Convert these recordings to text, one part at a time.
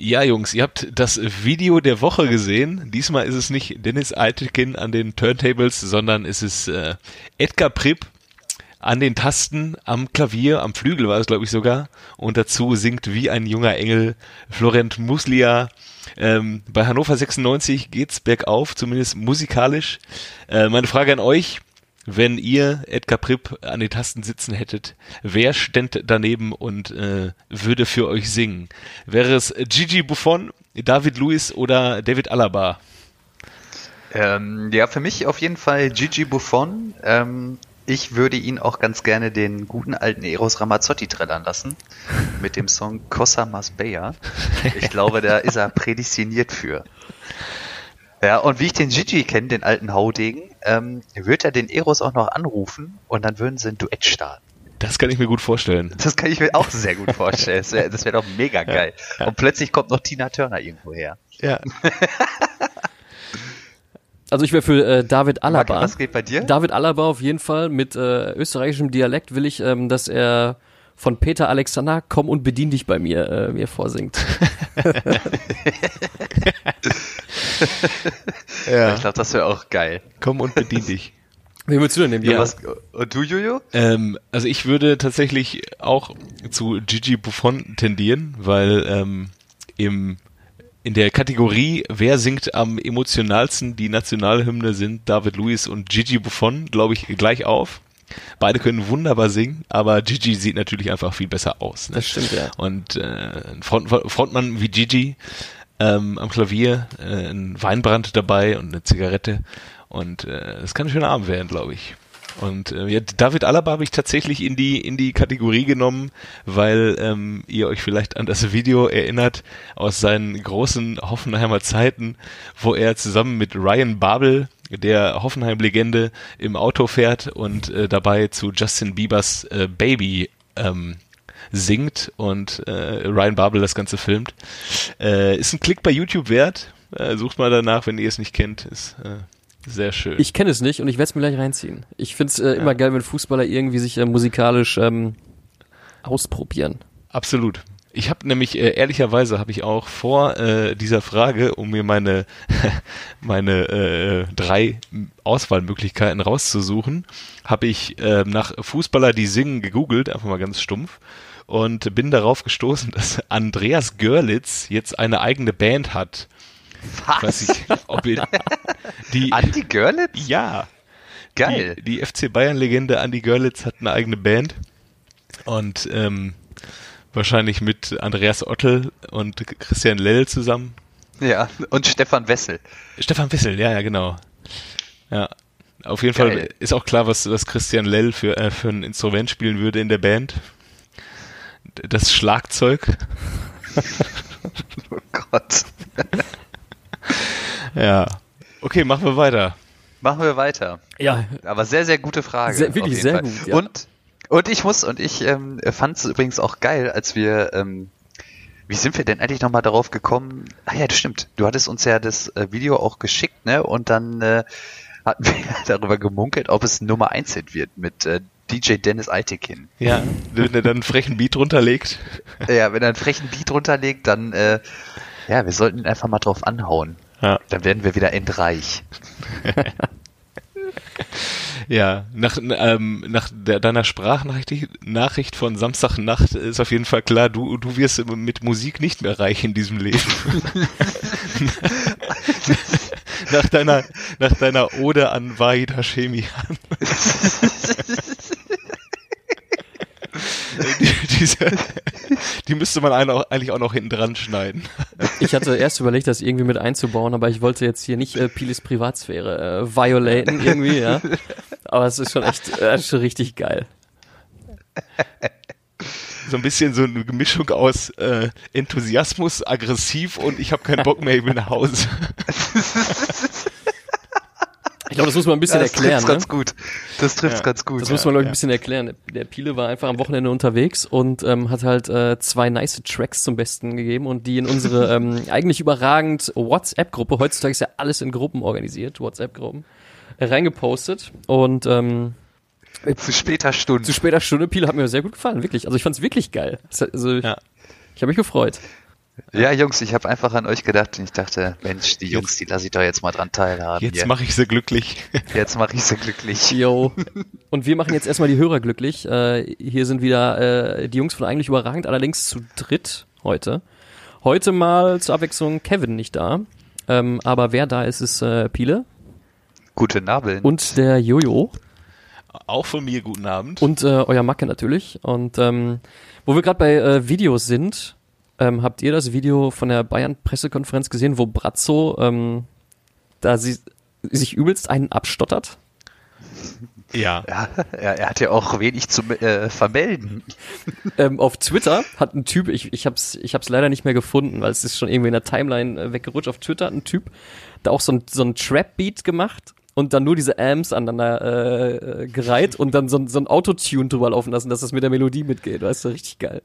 Ja, Jungs, ihr habt das Video der Woche gesehen. Diesmal ist es nicht Dennis Altekin an den Turntables, sondern es ist äh, Edgar Pripp an den Tasten, am Klavier, am Flügel war es, glaube ich, sogar. Und dazu singt wie ein junger Engel Florent Muslia. Ähm, bei Hannover 96 geht's bergauf, zumindest musikalisch. Äh, meine Frage an euch, wenn ihr Edgar Pripp an den Tasten sitzen hättet, wer stände daneben und äh, würde für euch singen? Wäre es Gigi Buffon, David Lewis oder David Alaba? Ähm, ja, für mich auf jeden Fall Gigi Buffon. Ähm, ich würde ihn auch ganz gerne den guten alten Eros Ramazzotti trällern lassen mit dem Song Cosa Mas Bea. Ich glaube, da ist er prädestiniert für. Ja, und wie ich den Gigi kenne, den alten Haudegen, ähm, wird er den Eros auch noch anrufen und dann würden sie ein Duett starten. Das kann ich mir gut vorstellen. Das kann ich mir auch sehr gut vorstellen. Das wäre wär doch mega geil. Ja, ja. Und plötzlich kommt noch Tina Turner irgendwo her. Ja. Also ich wäre für äh, David Alaba. Marke, was geht bei dir? David Alaba auf jeden Fall. Mit äh, österreichischem Dialekt will ich, ähm, dass er von Peter Alexander Komm und bedien dich bei mir äh, mir vorsingt. ja. Ich glaube, das wäre auch geil. Komm und bedien dich. Wie würdest du denn nehmen? Ja. Was, und du, Jojo? Ähm, also ich würde tatsächlich auch zu Gigi Buffon tendieren, weil ähm, im in der Kategorie Wer singt am emotionalsten die Nationalhymne sind David Luiz und Gigi Buffon, glaube ich, gleich auf. Beide können wunderbar singen, aber Gigi sieht natürlich einfach viel besser aus. Ne? Das stimmt, ja. Und äh, ein Front, Frontmann wie Gigi ähm, am Klavier, äh, ein Weinbrand dabei und eine Zigarette. Und äh, das kann ein schöner Abend werden, glaube ich. Und äh, ja, David Alaba habe ich tatsächlich in die in die Kategorie genommen, weil ähm, ihr euch vielleicht an das Video erinnert aus seinen großen Hoffenheimer Zeiten, wo er zusammen mit Ryan Babel der Hoffenheim-Legende im Auto fährt und äh, dabei zu Justin Biebers äh, Baby ähm, singt und äh, Ryan Babel das Ganze filmt. Äh, ist ein Klick bei YouTube wert. Äh, sucht mal danach, wenn ihr es nicht kennt. Ist äh, sehr schön. Ich kenne es nicht und ich werde es mir gleich reinziehen. Ich finde es äh, immer geil, wenn Fußballer irgendwie sich äh, musikalisch ähm, ausprobieren. Absolut. Ich habe nämlich äh, ehrlicherweise habe ich auch vor äh, dieser Frage, um mir meine meine äh, drei Auswahlmöglichkeiten rauszusuchen, habe ich äh, nach Fußballer, die singen, gegoogelt, einfach mal ganz stumpf und bin darauf gestoßen, dass Andreas Görlitz jetzt eine eigene Band hat. Was? Weiß ich, ob ihr, die, Andy Görlitz? Ja. Geil. Die, die FC Bayern-Legende Andy Görlitz hat eine eigene Band und ähm, wahrscheinlich mit Andreas Ottel und Christian Lell zusammen. Ja, und Stefan Wessel. Stefan Wessel, ja, ja, genau. Ja, auf jeden Geil. Fall ist auch klar, was, was Christian Lell für, äh, für ein Instrument spielen würde in der Band. Das Schlagzeug. oh Gott. ja. Okay, machen wir weiter. Machen wir weiter. Ja. Aber sehr, sehr gute Frage. Sehr, wirklich sehr Fall. gut. Ja. Und, und ich muss, und ich ähm, fand es übrigens auch geil, als wir, ähm, wie sind wir denn eigentlich nochmal darauf gekommen? Ah ja, das stimmt. Du hattest uns ja das äh, Video auch geschickt, ne? Und dann äh, hatten wir darüber gemunkelt, ob es Nummer 1 Hit wird mit äh, DJ Dennis Altekin. Ja, wenn er dann einen frechen Beat runterlegt. ja, wenn er einen frechen Beat runterlegt, dann äh, ja, wir sollten ihn einfach mal drauf anhauen. Ja. Dann werden wir wieder endreich. ja, nach, ähm, nach der, deiner Sprachnachricht Nachricht von Samstagnacht ist auf jeden Fall klar, du, du wirst mit Musik nicht mehr reich in diesem Leben. nach deiner, nach deiner Ode an Wahid Hashemi. die, diese, die müsste man eigentlich auch noch hinten dran schneiden. Ich hatte erst überlegt, das irgendwie mit einzubauen, aber ich wollte jetzt hier nicht äh, Pilis Privatsphäre äh, violaten irgendwie, ja. Aber es ist schon echt äh, schon richtig geil. So ein bisschen so eine Mischung aus äh, Enthusiasmus, aggressiv und ich habe keinen Bock mehr, ich will nach Hause. Glaube, das muss man ein bisschen ja, das erklären. Das trifft ne? ganz gut. Das trifft ja. ganz gut. Das ja, muss man, glaube ich, ein bisschen erklären. Der Piele war einfach am Wochenende unterwegs und ähm, hat halt äh, zwei nice Tracks zum Besten gegeben und die in unsere ähm, eigentlich überragend WhatsApp-Gruppe, heutzutage ist ja alles in Gruppen organisiert, WhatsApp-Gruppen, äh, reingepostet und ähm, zu später Stunde. Zu später Stunde, Piele hat mir sehr gut gefallen, wirklich. Also ich fand es wirklich geil. Also ich, ich habe mich gefreut. Ja, Jungs, ich habe einfach an euch gedacht und ich dachte, Mensch, die Jungs, die lasse ich doch jetzt mal dran teilhaben. Jetzt mache ich sie glücklich. jetzt mache ich sie glücklich. Yo. Und wir machen jetzt erstmal die Hörer glücklich. Äh, hier sind wieder äh, die Jungs von eigentlich überragend, allerdings zu dritt heute. Heute mal zur Abwechslung Kevin nicht da. Ähm, aber wer da ist, ist äh, Piele Gute Nabeln. und der Jojo Auch von mir guten Abend. und äh, euer Macke natürlich. Und ähm, wo wir gerade bei äh, Videos sind, ähm, habt ihr das Video von der Bayern-Pressekonferenz gesehen, wo Brazzo ähm, da sie, sich übelst einen abstottert? ja. ja, er, er hat ja auch wenig zu äh, vermelden. ähm, auf Twitter hat ein Typ, ich, ich hab's, ich hab's leider nicht mehr gefunden, weil es ist schon irgendwie in der Timeline äh, weggerutscht. Auf Twitter hat ein Typ da auch so ein, so ein Trap-Beat gemacht und dann nur diese Amps aneinander äh, äh, gereiht und dann so, ein- so ein Autotune drüber laufen lassen, dass das mit der Melodie mitgeht. Weißt du, richtig geil.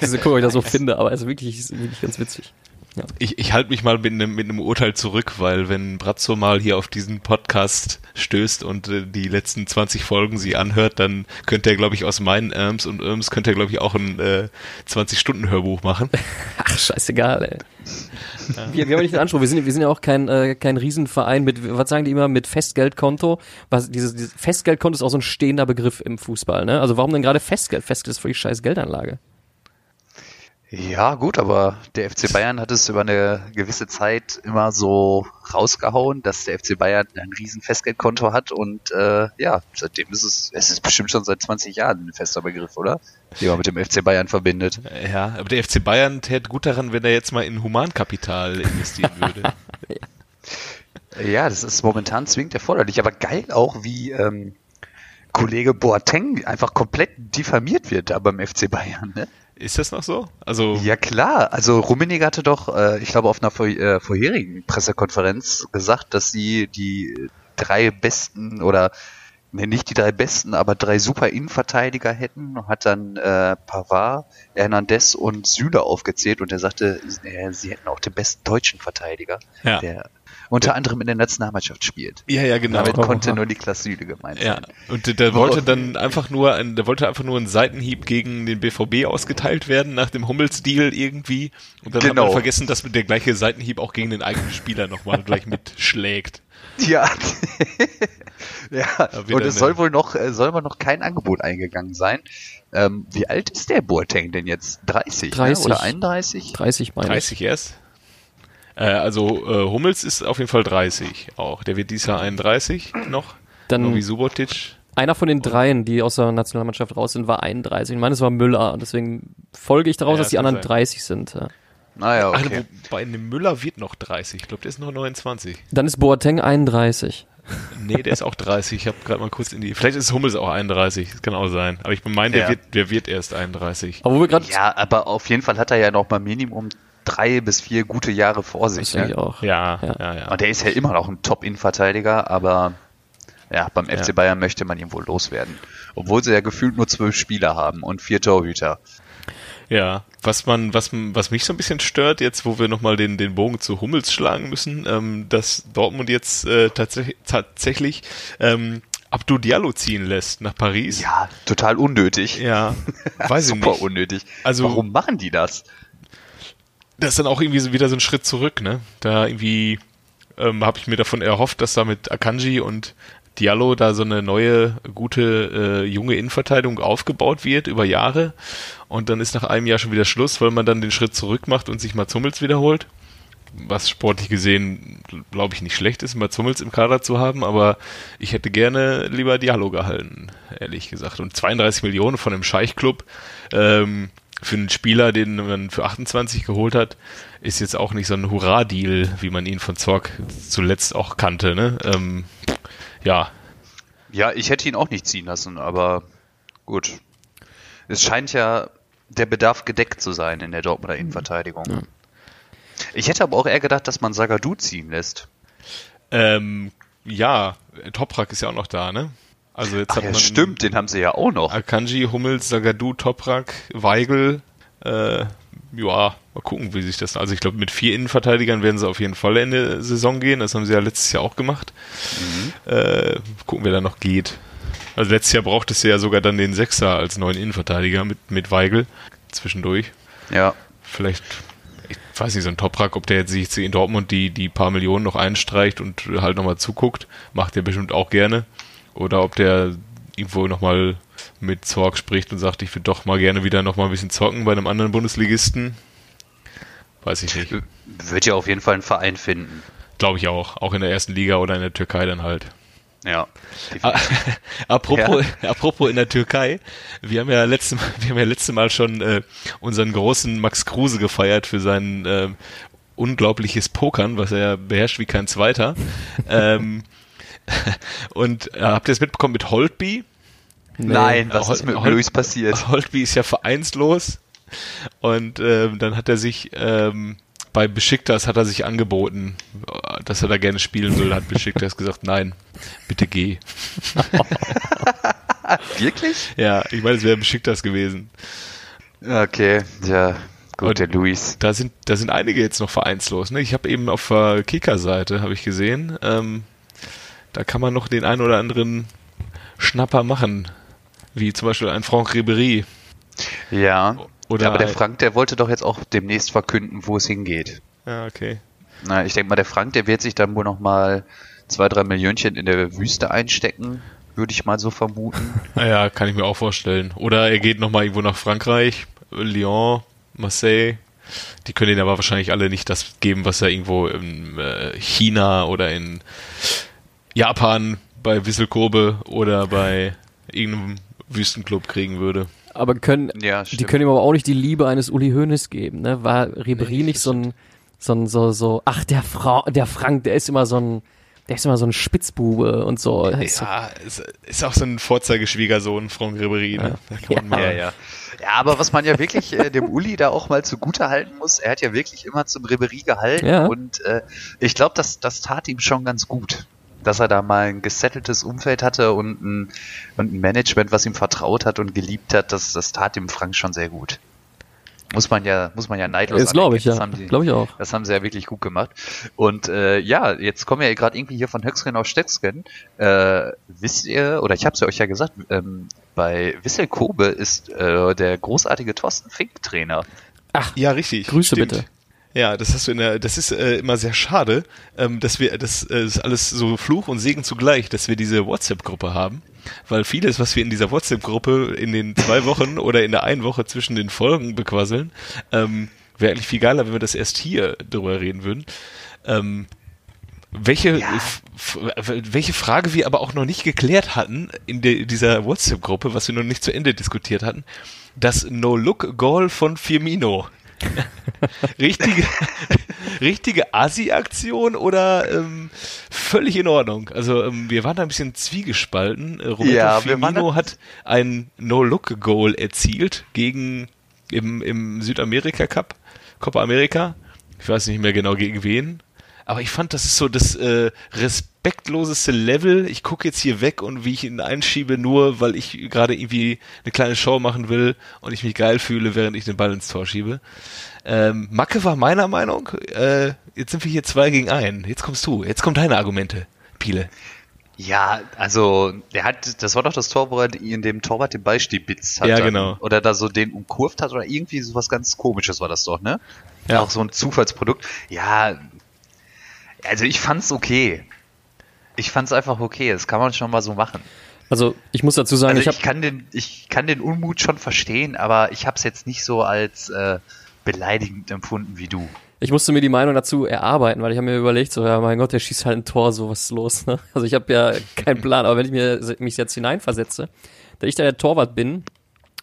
Diese guck, ob ich das so finde, aber es ist wirklich, ist wirklich ganz witzig. Ich, ich halte mich mal mit einem mit einem Urteil zurück, weil wenn Brazzo mal hier auf diesen Podcast stößt und äh, die letzten 20 Folgen sie anhört, dann könnte er, glaube ich, aus meinen Irms und Irms könnte er, glaube ich, auch ein äh, 20-Stunden-Hörbuch machen. Ach, scheißegal, ey. Wir, wir haben nicht den Anspruch, wir sind, wir sind ja auch kein, äh, kein Riesenverein mit, was sagen die immer, mit Festgeldkonto. Was, dieses, dieses Festgeldkonto ist auch so ein stehender Begriff im Fußball, ne? Also warum denn gerade Festgeld? Festgeld ist voll die scheiß Geldanlage. Ja, gut, aber der FC Bayern hat es über eine gewisse Zeit immer so rausgehauen, dass der FC Bayern ein riesen Festgeldkonto hat und äh, ja, seitdem ist es, es ist bestimmt schon seit 20 Jahren ein fester Begriff, oder? Den man mit dem FC Bayern verbindet. Ja, aber der FC Bayern täte gut daran, wenn er jetzt mal in Humankapital investieren würde. Ja, das ist momentan zwingend erforderlich, aber geil auch, wie ähm, Kollege Boateng einfach komplett diffamiert wird da beim FC Bayern, ne? Ist das noch so? Also Ja klar, also Rummenigge hatte doch, äh, ich glaube auf einer vor, äh, vorherigen Pressekonferenz gesagt, dass sie die drei besten oder ne, nicht die drei besten, aber drei super Innenverteidiger hätten, hat dann äh, Pavard, Hernandez und Süle aufgezählt und er sagte, äh, sie hätten auch den besten deutschen Verteidiger, Ja. der unter anderem in der Nationalmannschaft spielt. ja, ja, genau. Damit konnte nur Niklas Süle gemeint Ja, sein. und der wollte dann einfach nur ein, der wollte einfach nur einen Seitenhieb gegen den BVB ausgeteilt werden nach dem Hummels-Deal irgendwie. Und dann hat Genau. man vergessen, dass der gleiche Seitenhieb auch gegen den eigenen Spieler nochmal gleich mitschlägt. Ja. ja. Und es soll wohl noch, äh, soll wohl noch kein Angebot eingegangen sein. Ähm, wie alt ist der Boateng denn jetzt? 30, 30. Ne? oder 31? 30 meine ich. 30 erst? Äh, also äh, Hummels ist auf jeden Fall 30 auch. Der wird dieses Jahr 31 noch. Dann- Genau wie Subotic. Einer von den dreien, die aus der Nationalmannschaft raus sind, war 31. Ich meine, es war Müller. Und deswegen folge ich daraus, Ja, dass die anderen sein. 30 sind. Ja. Naja, Ach, okay. wobei dem Müller wird noch 30. Ich glaube, der ist noch 29. Dann ist Boateng 31. Nee, der ist auch 30. Ich habe gerade mal kurz in die. Vielleicht ist Hummels auch 31. Das kann auch sein. Aber ich meine, der, Ja. wird, der wird erst 31. Aber wo wir gerade... Ja, aber auf jeden Fall hat er ja noch mal Minimum drei bis vier gute Jahre vor sich. Denke ich Ne? auch. Ja, Ja. ja, ja. Und der ist ja immer noch ein Top-In-Verteidiger, aber ja, beim FC Ja. Bayern möchte man ihn wohl loswerden. Obwohl sie ja gefühlt nur zwölf Spieler haben und vier Torhüter. Ja, was man, was, was mich so ein bisschen stört, jetzt wo wir nochmal den, den Bogen zu Hummels schlagen müssen, ähm, dass Dortmund jetzt äh, tatsächlich, tatsächlich ähm, Abdou Diallo ziehen lässt nach Paris. Ja, total unnötig. Ja, weiß ich Super nicht. unnötig. Also- Warum machen die das? Das ist dann auch irgendwie wieder so ein Schritt zurück, ne? Da irgendwie ähm, habe ich mir davon erhofft, dass da mit Akanji und Diallo da so eine neue, gute, äh, junge Innenverteidigung aufgebaut wird über Jahre. Und dann ist nach einem Jahr schon wieder Schluss, weil man dann den Schritt zurück macht und sich Mats Hummels wiederholt. Was sportlich gesehen, glaube ich, nicht schlecht ist, Mats Hummels im Kader zu haben, aber ich hätte gerne lieber Diallo gehalten, ehrlich gesagt. Und 32 Millionen von einem Scheichclub ähm, für einen Spieler, den man für 28 geholt hat, ist jetzt auch nicht so ein Hurra-Deal, wie man ihn von Zorg zuletzt auch kannte. Ne? Ähm, ja, Ja, ich hätte ihn auch nicht ziehen lassen, aber gut. Es scheint ja der Bedarf gedeckt zu sein in der Dortmunder Innenverteidigung. Ich hätte aber auch eher gedacht, dass man Sagadu ziehen lässt. ähm, ja, Toprak ist ja auch noch da, ne? Also jetzt Ach hat ja, man stimmt, den haben sie ja auch noch. Akanji, Hummels, Sagadu, Toprak, Weigel. Äh, ja, mal gucken, wie sich das. Also ich glaube, mit vier Innenverteidigern werden sie auf jeden Fall in der Saison gehen. Das haben sie ja letztes Jahr auch gemacht. Äh, gucken, wer da noch geht. Also letztes Jahr brauchtest du ja sogar dann den Sechser als neuen Innenverteidiger mit, mit Weigel zwischendurch. Ja. vielleicht, ich weiß nicht, so ein Toprak, ob der jetzt sich in Dortmund die, die paar Millionen noch einstreicht und halt nochmal zuguckt, macht der bestimmt auch gerne. Oder ob der irgendwo nochmal mit Zorg spricht und sagt, ich würde doch mal gerne wieder nochmal ein bisschen zocken bei einem anderen Bundesligisten. Weiß ich nicht. Wird ja auf jeden Fall einen Verein finden. Glaube ich auch. Auch in der ersten Liga oder in der Türkei dann halt. Ja. apropos, ja. apropos in der Türkei, wir haben ja letztes Mal, wir haben ja letztes Mal schon äh, unseren großen Max Kruse gefeiert für sein äh, unglaubliches Pokern, was er beherrscht wie kein zweiter. ähm, und äh, habt ihr es mitbekommen mit Holtby? Nee. Nein, was Hol ist mit Hol Luis passiert? Holtby ist ja vereinslos und ähm, dann hat er sich ähm, bei Besiktas hat er sich angeboten, dass er da gerne spielen will, hat Besiktas gesagt, nein, bitte geh. Wirklich? Ja, ich meine, es wäre Besiktas gewesen. Okay, ja, gut, Und der Luis. Da sind, da sind einige jetzt noch vereinslos. Ne? Ich habe eben auf der Kicker-Seite, habe ich gesehen, ähm, da kann man noch den einen oder anderen Schnapper machen, wie zum Beispiel ein Franck Ribéry. Ja. Oder ja, aber der Frank, der wollte doch jetzt auch demnächst verkünden, wo es hingeht. Ja, okay. Na, ich denke mal, der Frank, der wird sich dann wohl noch mal zwei, drei Millionchen in der Wüste einstecken, würde ich mal so vermuten. Ja, kann ich mir auch vorstellen. Oder er geht noch mal irgendwo nach Frankreich, Lyon, Marseille. Die können ihn aber wahrscheinlich alle nicht das geben, was er irgendwo in äh, China oder in Japan bei Wisselkobe oder bei irgendeinem Wüstenclub kriegen würde. Aber können, ja, die können ihm aber auch nicht die Liebe eines Uli Hoeneß geben, ne? War Ribéry nee, nicht so ein, so ein, so, so, ach, der Frau, der Frank, der ist immer so ein, der ist immer so ein Spitzbube und so. Ja, ist, ist auch so ein Vorzeigeschwiegersohn, Frank Ribéry, ne? Ja. Ja, ja, ja. ja, aber was man ja wirklich äh, dem Uli da auch mal zugute halten muss, er hat ja wirklich immer zum Ribéry gehalten ja. und äh, ich glaube, das, das tat ihm schon ganz gut dass er da mal ein gesetteltes Umfeld hatte und ein, und ein Management, was ihm vertraut hat und geliebt hat, das, das tat dem Frank schon sehr gut. Muss man ja, muss man ja neidlos Das glaube ich, ja. Glaube ich auch. Das haben sie ja wirklich gut gemacht. Und äh, ja, jetzt kommen wir ja gerade irgendwie hier von Höcksken auf Stecksken. Äh, wisst ihr, oder ich habe es ja euch ja gesagt, ähm, bei Wissel Kobe ist äh, der großartige Thorsten Fink Trainer. Ach, ja, richtig. Grüße stimmt. bitte. Ja, das hast du in der, das ist äh, immer sehr schade, ähm, dass wir, das äh, ist alles so Fluch und Segen zugleich, dass wir diese WhatsApp-Gruppe haben, weil vieles, was wir in dieser WhatsApp-Gruppe in den zwei Wochen oder in der einen Woche zwischen den Folgen bequasseln, ähm, wäre eigentlich viel geiler, wenn wir das erst hier drüber reden würden. Ähm, welche, ja. welche Frage wir aber auch noch nicht geklärt hatten in dieser WhatsApp-Gruppe, was wir noch nicht zu Ende diskutiert hatten, das No-Look-Goal von Firmino. richtige, richtige Asi-Aktion oder ähm, völlig in Ordnung? Also ähm, wir waren da ein bisschen zwiegespalten. Äh, Roberto ja, Firmino hat ein No-Look-Goal erzielt gegen im, im Südamerika Cup, Copa America. Ich weiß nicht mehr genau gegen wen. Aber ich fand, das ist so das äh, respektloseste Level. Ich gucke jetzt hier weg und wie ich ihn einschiebe, nur weil ich gerade irgendwie eine kleine Show machen will und ich mich geil fühle, während ich den Ball ins Tor schiebe. Ähm, Macke war meiner Meinung. Äh, jetzt sind wir hier zwei gegen einen. Jetzt kommst du. Jetzt kommen deine Argumente, Piele. Ja, also der hat, das war doch das Tor, wo er in dem Torwart den Ball stibitzt hat. Ja, genau. Oder da so den umkurvt hat oder irgendwie sowas ganz komisches war das doch, ne? Ja. Auch so ein Zufallsprodukt. Ja, also ich fand's okay. Ich fand's einfach okay. Das kann man schon mal so machen. Also ich muss dazu sagen, also ich, ich kann den, ich kann den Unmut schon verstehen, aber ich habe es jetzt nicht so als äh, beleidigend empfunden wie du. Ich musste mir die Meinung dazu erarbeiten, weil ich habe mir überlegt, so ja mein Gott, der schießt halt ein Tor, so was ist los. Ne? Also ich habe ja keinen Plan, aber wenn ich mir mich jetzt hineinversetze, da ich da der Torwart bin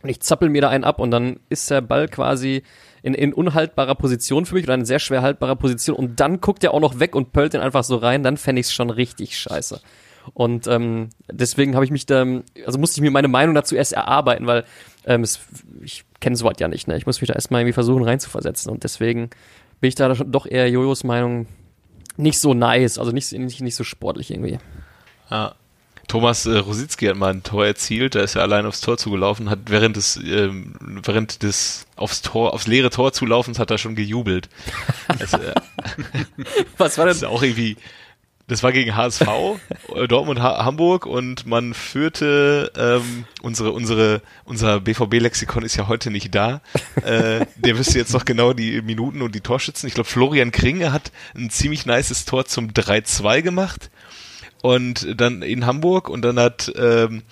und ich zappel mir da einen ab und dann ist der Ball quasi in, in unhaltbarer Position für mich oder in sehr schwer haltbarer Position und dann guckt er auch noch weg und pölt den einfach so rein, dann fände ich es schon richtig scheiße. Und ähm, deswegen habe ich mich da, also musste ich mir meine Meinung dazu erst erarbeiten, weil ähm, es, ich kenne sowas ja nicht, ne? Ich muss mich da erstmal irgendwie versuchen reinzuversetzen und deswegen bin ich da doch eher Jojos Meinung nicht so nice, also nicht, nicht, nicht so sportlich irgendwie. Ja, Thomas äh, Rositzky hat mal ein Tor erzielt, da ist er allein aufs Tor zugelaufen, hat während des, ähm, während des aufs Tor, aufs leere Tor zulaufens hat er schon gejubelt. also, äh, Was war denn? Das ist auch irgendwie, das war gegen HSV, äh, Dortmund ha Hamburg und man führte ähm, unsere unsere unser BVB Lexikon ist ja heute nicht da. Äh, der wüsste jetzt noch genau die Minuten und die Torschützen. Ich glaube Florian Kringe hat ein ziemlich nices Tor zum 3-2 gemacht und dann in Hamburg und dann hat ähm,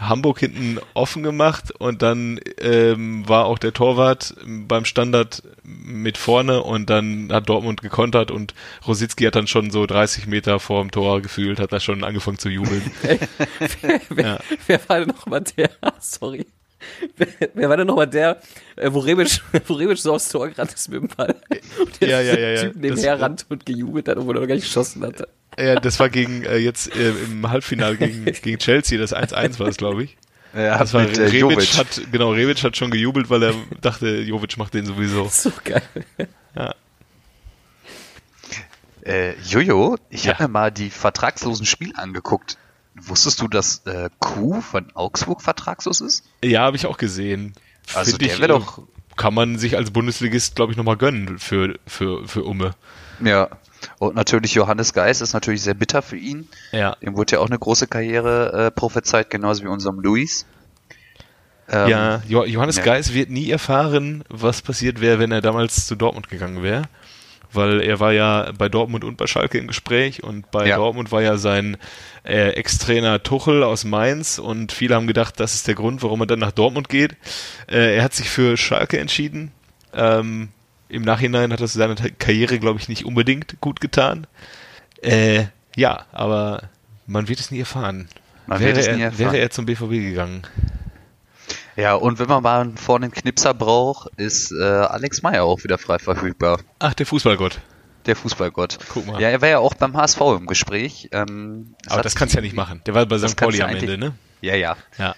Hamburg hinten offen gemacht und dann ähm, war auch der Torwart beim Standard mit vorne und dann hat Dortmund gekontert und Rositzky hat dann schon so 30 Meter vor dem Tor gefühlt, hat da schon angefangen zu jubeln. wer, ja. wer war denn nochmal der? Sorry. Wer, wer war denn nochmal der, äh, wo Rebic, wo Rebic so aufs Tor gerannt ist mit dem Ball? Und der ja, ja, ja. Typ nebenher rannte und gejubelt hat, obwohl er noch gar nicht geschossen hatte. Ja, das war gegen äh, jetzt äh, im Halbfinale gegen, gegen Chelsea, das 1-1 war es, glaube ich. Ja, das war mit, äh, Rebic Jovic. hat, genau, Rebic hat schon gejubelt, weil er dachte, Jovic macht den sowieso. So geil. Ja. Äh, Jojo, ich Ja. habe mir mal die vertragslosen Spiele angeguckt. Wusstest du, dass äh, Q von Augsburg vertragslos ist? Ja, habe ich auch gesehen. Also Find der ich, wär äh, doch- Kann man sich als Bundesligist, glaube ich, nochmal gönnen für, für, für Umme. Ja. Und natürlich Johannes Geis ist natürlich sehr bitter für ihn. Ja. Dem wurde ja auch eine große Karriere äh, prophezeit, genauso wie unserem Luis. Ähm, ja, jo Johannes ja. Geis wird nie erfahren, was passiert wäre, wenn er damals zu Dortmund gegangen wäre. Weil er war ja bei Dortmund und bei Schalke im Gespräch und bei Ja. Dortmund war ja sein äh, Ex-Trainer Tuchel aus Mainz und viele haben gedacht, das ist der Grund, warum er dann nach Dortmund geht. Äh, er hat sich für Schalke entschieden. Ähm, Im Nachhinein hat das seine Karriere, glaube ich, nicht unbedingt gut getan. Äh, ja, aber man wird es nie erfahren. Man wäre, wird es er, nie erfahren. wäre er zum BVB gegangen. Ja, und wenn man mal vorne einen Knipser braucht, ist äh, Alex Meyer auch wieder frei verfügbar. Ach, der Fußballgott. Der Fußballgott. Guck mal. Ja, er war ja auch beim HSV im Gespräch. Ähm, Aber das kannst du ja nicht machen. Der war bei St. Pauli am Ende, ne? Ja, ja. Ja.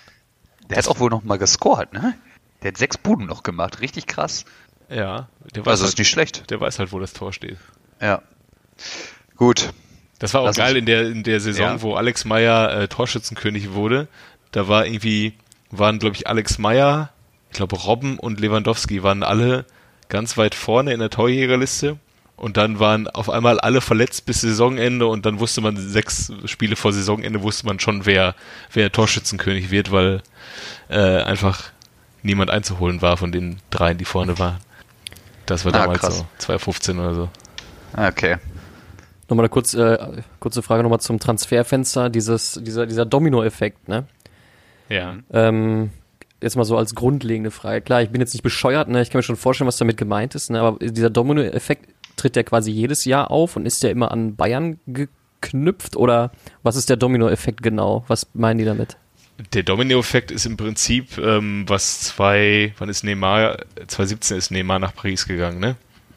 Der hat auch wohl noch mal gescored, ne? Der hat sechs Buden noch gemacht. Richtig krass. Ja. Der weiß, Also ist halt, nicht schlecht. der weiß halt, wo das Tor steht. Ja. Gut. Das war auch Lass geil in der, in der Saison, Ja. wo Alex Meyer äh, Torschützenkönig wurde. Da war irgendwie, waren, glaube ich, Alex Meyer, ich glaube Robben und Lewandowski waren alle ganz weit vorne in der Torjägerliste. Und dann waren auf einmal alle verletzt bis Saisonende und dann wusste man, sechs Spiele vor Saisonende wusste man schon, wer, wer Torschützenkönig wird, weil äh, einfach niemand einzuholen war von den dreien, die vorne waren. Das war Ah, damals krass. so, 2015 oder so. Okay. Nochmal eine kurz, äh, kurze Frage nochmal zum Transferfenster, dieses, dieser, dieser Domino-Effekt, ne? Ja. Ähm, jetzt mal so als grundlegende Frage. Klar, ich bin jetzt nicht bescheuert, ne? Ich kann mir schon vorstellen, was damit gemeint ist, ne? Aber dieser Domino-Effekt tritt der quasi jedes Jahr auf und ist der immer an Bayern geknüpft oder was ist der Domino-Effekt genau? Was meinen die damit? Der Domino-Effekt ist im Prinzip, ähm, was zwei, wann ist Neymar, 2017 ist Neymar nach Paris gegangen, ne?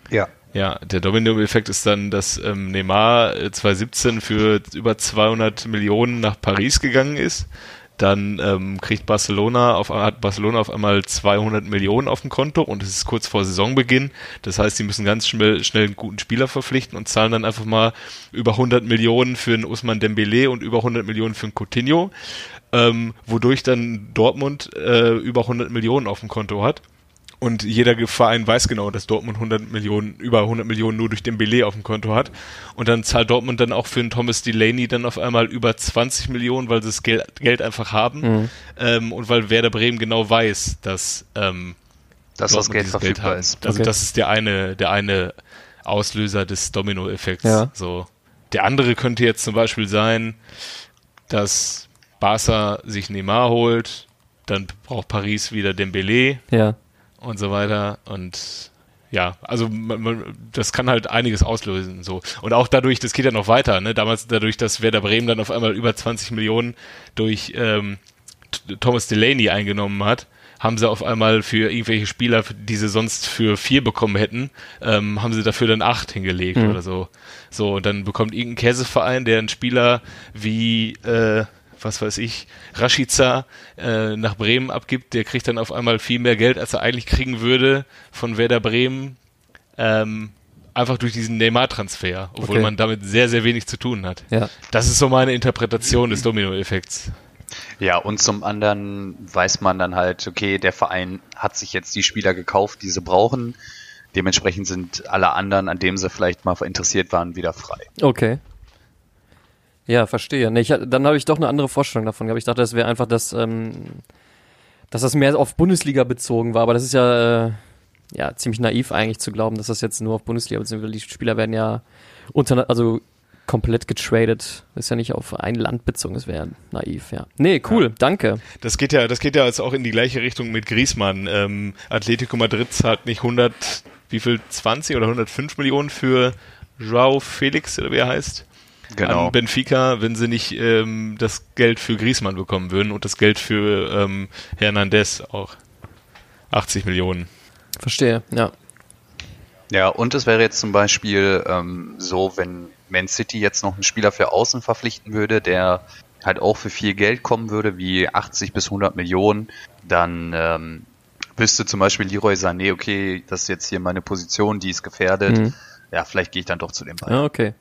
Ja. Ja, der Domino-Effekt ist dann, dass ähm, Neymar äh, 2017 für über 200 Millionen nach Paris gegangen ist. Dann ähm, kriegt Barcelona auf, hat Barcelona auf einmal 200 Millionen auf dem Konto und es ist kurz vor Saisonbeginn. Das heißt, sie müssen ganz schnell, schnell einen guten Spieler verpflichten und zahlen dann einfach mal über 100 Millionen für einen Usman Dembele und über 100 Millionen für einen Coutinho, ähm, wodurch dann Dortmund äh, über 100 Millionen auf dem Konto hat. Und jeder Verein weiß genau, dass Dortmund 100 Millionen, über 100 Millionen nur durch den Belay auf dem Konto hat. Und dann zahlt Dortmund dann auch für einen Thomas Delaney dann auf einmal über 20 Millionen, weil sie das Geld, Geld einfach haben. Ähm, und weil Werder Bremen genau weiß, dass ähm, Dass das Geld verfügbar haben. ist. Also Okay. das ist der eine, der eine Auslöser des Domino-Effekts. Ja. So. Der andere könnte jetzt zum Beispiel sein, dass Barca sich Neymar holt, dann braucht Paris wieder Dembele Ja. Und so weiter und ja, also man, man, das kann halt einiges auslösen so und auch dadurch, das geht ja noch weiter, ne? Damals dadurch, dass Werder Bremen dann auf einmal über 20 Millionen durch ähm, Thomas Delaney eingenommen hat, haben sie auf einmal für irgendwelche Spieler, die sie sonst für vier bekommen hätten, ähm, haben sie dafür dann acht hingelegt Mhm. oder so. So und dann bekommt irgendein Käseverein, der einen Spieler wie äh, was weiß ich, Rashica äh, nach Bremen abgibt, der kriegt dann auf einmal viel mehr Geld, als er eigentlich kriegen würde von Werder Bremen, ähm, einfach durch diesen Neymar-Transfer, obwohl Okay. man damit sehr, sehr wenig zu tun hat. Ja. Das ist so meine Interpretation des Domino-Effekts. Ja, und zum anderen weiß man dann halt, okay, der Verein hat sich jetzt die Spieler gekauft, die sie brauchen. Dementsprechend sind alle anderen, an dem sie vielleicht mal interessiert waren, wieder frei. Okay. Ja, verstehe. Nee, ich, dann habe ich doch eine andere Vorstellung davon gehabt. Ich dachte, das wäre einfach das, ähm, dass das mehr auf Bundesliga bezogen war, aber das ist ja, äh, ja ziemlich naiv eigentlich zu glauben, dass das jetzt nur auf Bundesliga bezogen wird. Die Spieler werden ja unter, also komplett getradet. Das ist ja nicht auf ein Land bezogen, das wäre naiv, ja. Nee, cool, ja. danke. Das geht ja, das geht ja jetzt auch in die gleiche Richtung mit Griezmann. Ähm, Atletico Madrid zahlt nicht 100, wie viel, 20 oder 105 Millionen für Joao Felix, oder wie er heißt? Genau. An Benfica, wenn sie nicht ähm, das Geld für Griezmann bekommen würden und das Geld für ähm, Hernandez auch. 80 Millionen. Verstehe, ja. Ja, und es wäre jetzt zum Beispiel ähm, so, wenn Man City jetzt noch einen Spieler für Außen verpflichten würde, der halt auch für viel Geld kommen würde, wie 80 bis 100 Millionen, dann ähm, wüsste zum Beispiel Leroy Sané, okay, das ist jetzt hier meine Position, die ist gefährdet. Mhm. Ja, vielleicht gehe ich dann doch zu dem Ball. Ja, okay.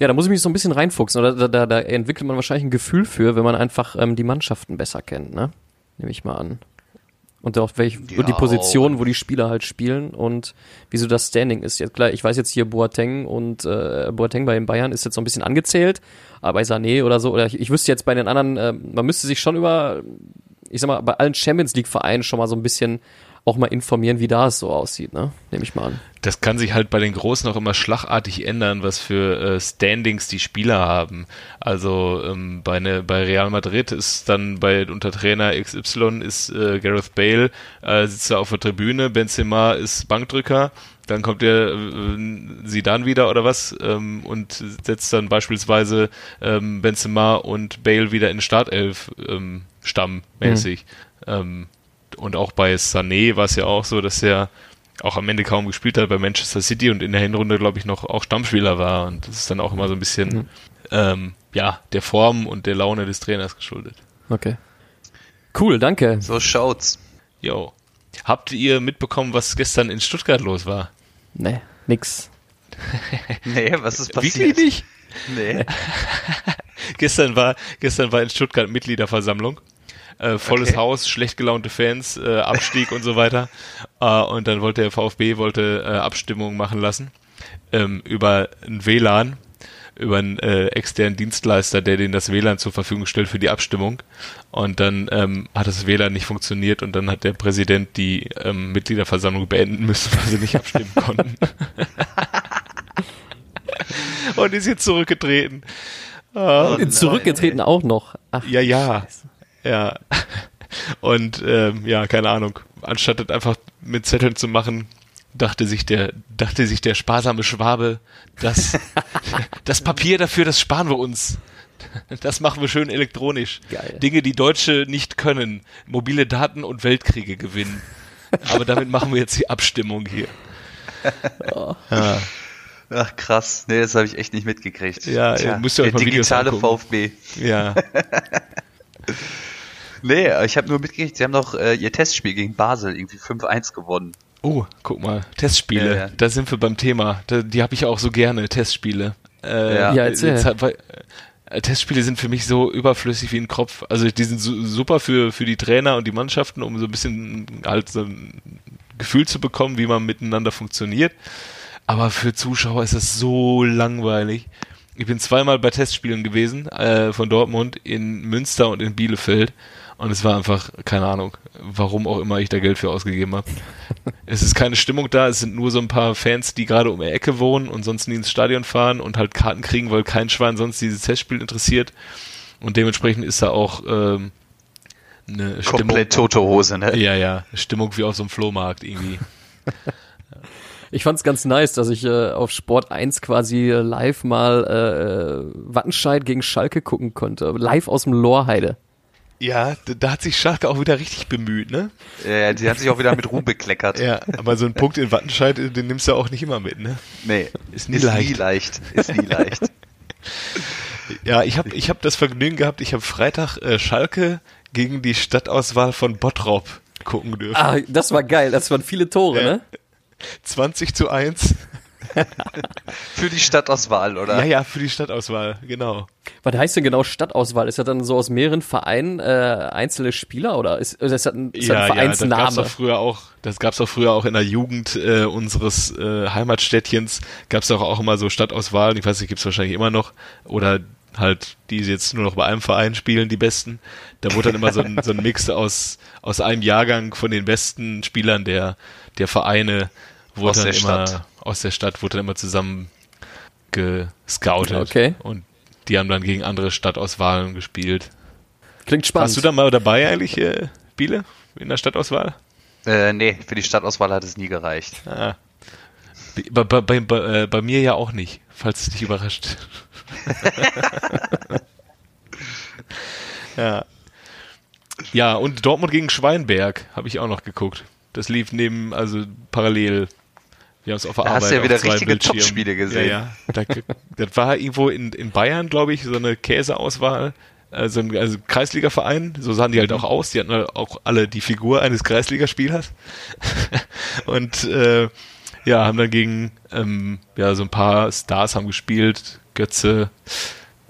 Ja. Da muss ich mich so ein bisschen reinfuchsen. Oder da, da, da entwickelt man wahrscheinlich ein Gefühl für, wenn man einfach ähm, die Mannschaften besser kennt, ne? Nehme ich mal an. Und auch welche, ja, die Positionen, wo die Spieler halt spielen und wieso das Standing ist. Jetzt klar, ich weiß jetzt hier Boateng und äh, Boateng bei den Bayern ist jetzt so ein bisschen angezählt, aber bei Sané oder so, oder ich, ich wüsste jetzt bei den anderen, äh, man müsste sich schon über, ich sag mal, bei allen Champions League Vereinen schon mal so ein bisschen auch mal informieren, wie da es so aussieht, ne? Nehme ich mal an. Das kann sich halt bei den Großen auch immer schlagartig ändern, was für äh, Standings die Spieler haben. Also ähm, bei, ne, bei Real Madrid ist dann bei unter Trainer XY ist äh, Gareth Bale äh, sitzt da auf der Tribüne, Benzema ist Bankdrücker, dann kommt der äh, sie dann wieder oder was ähm, und setzt dann beispielsweise ähm, Benzema und Bale wieder in Startelf ähm, Stamm mäßig. Mhm. Und auch bei Sané war es ja auch so, dass er auch am Ende kaum gespielt hat bei Manchester City und in der Hinrunde, glaube ich, noch auch Stammspieler war. Und das ist dann auch immer so ein bisschen, mhm. ähm, ja, der Form und der Laune des Trainers geschuldet. Okay. Cool, danke. So schaut's. Jo. Habt ihr mitbekommen, was gestern in Stuttgart los war? Nee, nix. nee, was ist passiert? Wirklich nicht? Nee. gestern war, gestern war in Stuttgart Mitgliederversammlung äh, volles okay. Haus, schlecht gelaunte Fans, äh, Abstieg und so weiter. Äh, und dann wollte der VfB wollte äh, Abstimmung machen lassen ähm, über ein WLAN, über einen äh, externen Dienstleister, der denen das WLAN zur Verfügung stellt für die Abstimmung. Und dann ähm, hat das WLAN nicht funktioniert und dann hat der Präsident die ähm, Mitgliederversammlung beenden müssen, weil sie nicht abstimmen konnten. und ist jetzt zurückgetreten. Oh, zurückgetreten nein, auch noch. Ach, ja, ja. Scheiße. Ja. Und ähm, ja, keine Ahnung. Anstatt das einfach mit Zetteln zu machen, dachte sich der, dachte sich der sparsame Schwabe, dass das Papier dafür, das sparen wir uns. Das machen wir schön elektronisch. Geil. Dinge, die Deutsche nicht können. Mobile Daten und Weltkriege gewinnen. Aber damit machen wir jetzt die Abstimmung hier. Oh. Ja. Ach krass, nee, das habe ich echt nicht mitgekriegt. Ja, Tja, müsst ihr euch der mal digitale VfB. Ja. Nee, ich habe nur mitgekriegt, sie haben doch äh, ihr Testspiel gegen Basel irgendwie 5-1 gewonnen. Oh, guck mal, Testspiele, ja, ja. da sind wir beim Thema. Da, die habe ich auch so gerne, Testspiele. Äh, ja, ja erzähl. Jetzt, weil, äh, Testspiele sind für mich so überflüssig wie ein Kopf. Also die sind su super für, für die Trainer und die Mannschaften, um so ein bisschen halt so ein Gefühl zu bekommen, wie man miteinander funktioniert. Aber für Zuschauer ist das so langweilig. Ich bin zweimal bei Testspielen gewesen, äh, von Dortmund in Münster und in Bielefeld. Und es war einfach, keine Ahnung, warum auch immer ich da Geld für ausgegeben habe. es ist keine Stimmung da, es sind nur so ein paar Fans, die gerade um die Ecke wohnen und sonst nie ins Stadion fahren und halt Karten kriegen, weil kein Schwein sonst dieses Testspiel interessiert. Und dementsprechend ist da auch ähm, eine Stimmung. Komplett tote Hose, ne? Ja, ja. Stimmung wie auf so einem Flohmarkt irgendwie. Ich fand's ganz nice, dass ich äh, auf Sport 1 quasi live mal äh, äh, Wattenscheid gegen Schalke gucken konnte. Live aus dem Lorheide. Ja, da hat sich Schalke auch wieder richtig bemüht, ne? Ja, die hat sich auch wieder mit Ruhm bekleckert. ja, aber so ein Punkt in Wattenscheid, den nimmst du auch nicht immer mit, ne? Nee, ist nie, ist leicht. nie leicht. Ist nie leicht. ja, ich habe ich hab das Vergnügen gehabt, ich habe Freitag äh, Schalke gegen die Stadtauswahl von Bottrop gucken dürfen. Ah, das war geil, das waren viele Tore, ja. ne? 20 zu 1. für die Stadtauswahl, oder? Ja, ja, für die Stadtauswahl, genau. Was heißt denn genau Stadtauswahl? Ist das dann so aus mehreren Vereinen äh, einzelne Spieler oder ist, ist das ein, ist ja, das ein Vereinsname? Ja, das gab's auch früher auch. Das gab's auch früher auch in der Jugend äh, unseres äh, Heimatstädtchens. Gab's auch auch immer so Stadtauswahlen. Ich weiß nicht, gibt's wahrscheinlich immer noch oder halt, die jetzt nur noch bei einem Verein spielen, die Besten. Da wurde dann immer so ein, so ein Mix aus, aus einem Jahrgang von den besten Spielern der, der Vereine, wurde Aus dann der immer, Stadt. Aus der Stadt, wurde dann immer zusammen gescoutet. Okay. Und die haben dann gegen andere Stadtauswahlen gespielt. Klingt spannend. Warst du da mal dabei eigentlich, äh, Biele, in der Stadtauswahl? Äh, nee, für die Stadtauswahl hat es nie gereicht. Ah. Bei, bei, bei, bei, äh, bei mir ja auch nicht, falls es dich überrascht. ja. Ja, und Dortmund gegen Schweinberg habe ich auch noch geguckt. Das lief neben, also parallel. Wir haben es auf der Da Arbeit hast du ja wieder richtige. Topspiele gesehen. Ja, ja. Da, das war irgendwo in, in Bayern, glaube ich, so eine Käseauswahl. Also ein also Kreisliga-Verein, so sahen die halt auch aus. Die hatten halt auch alle die Figur eines Kreisligaspielers. und äh, ja, haben dann gegen ähm, ja, so ein paar Stars haben gespielt. Götze,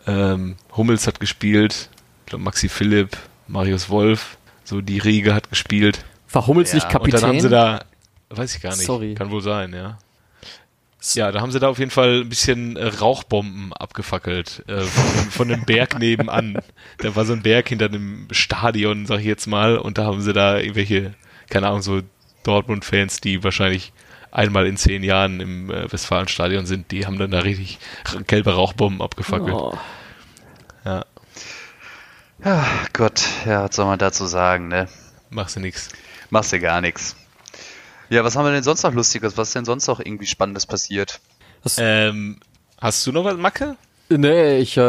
ähm, Hummels hat gespielt, ich glaub, Maxi Philipp, Marius Wolf, so die Riege hat gespielt. War Hummels Ja, nicht Kapitän? Und dann haben sie da, weiß ich gar nicht, Sorry. kann wohl sein, ja. Ja, da haben sie da auf jeden Fall ein bisschen äh, Rauchbomben abgefackelt äh, von, von einem Berg nebenan. Da war so ein Berg hinter einem Stadion, sag ich jetzt mal, und da haben sie da irgendwelche, keine Ahnung, so Dortmund-Fans, die wahrscheinlich einmal in zehn Jahren im äh, Westfalenstadion sind, die haben dann da richtig gelbe Rauchbomben abgefackelt. Oh. Ja, Ja, Gott, ja, was soll man dazu sagen, ne? machst du nix. Machst du gar nichts. Ja, was haben wir denn sonst noch Lustiges? Was ist denn sonst noch irgendwie Spannendes passiert? Ähm, hast du noch was, Macke? Nee, ich äh,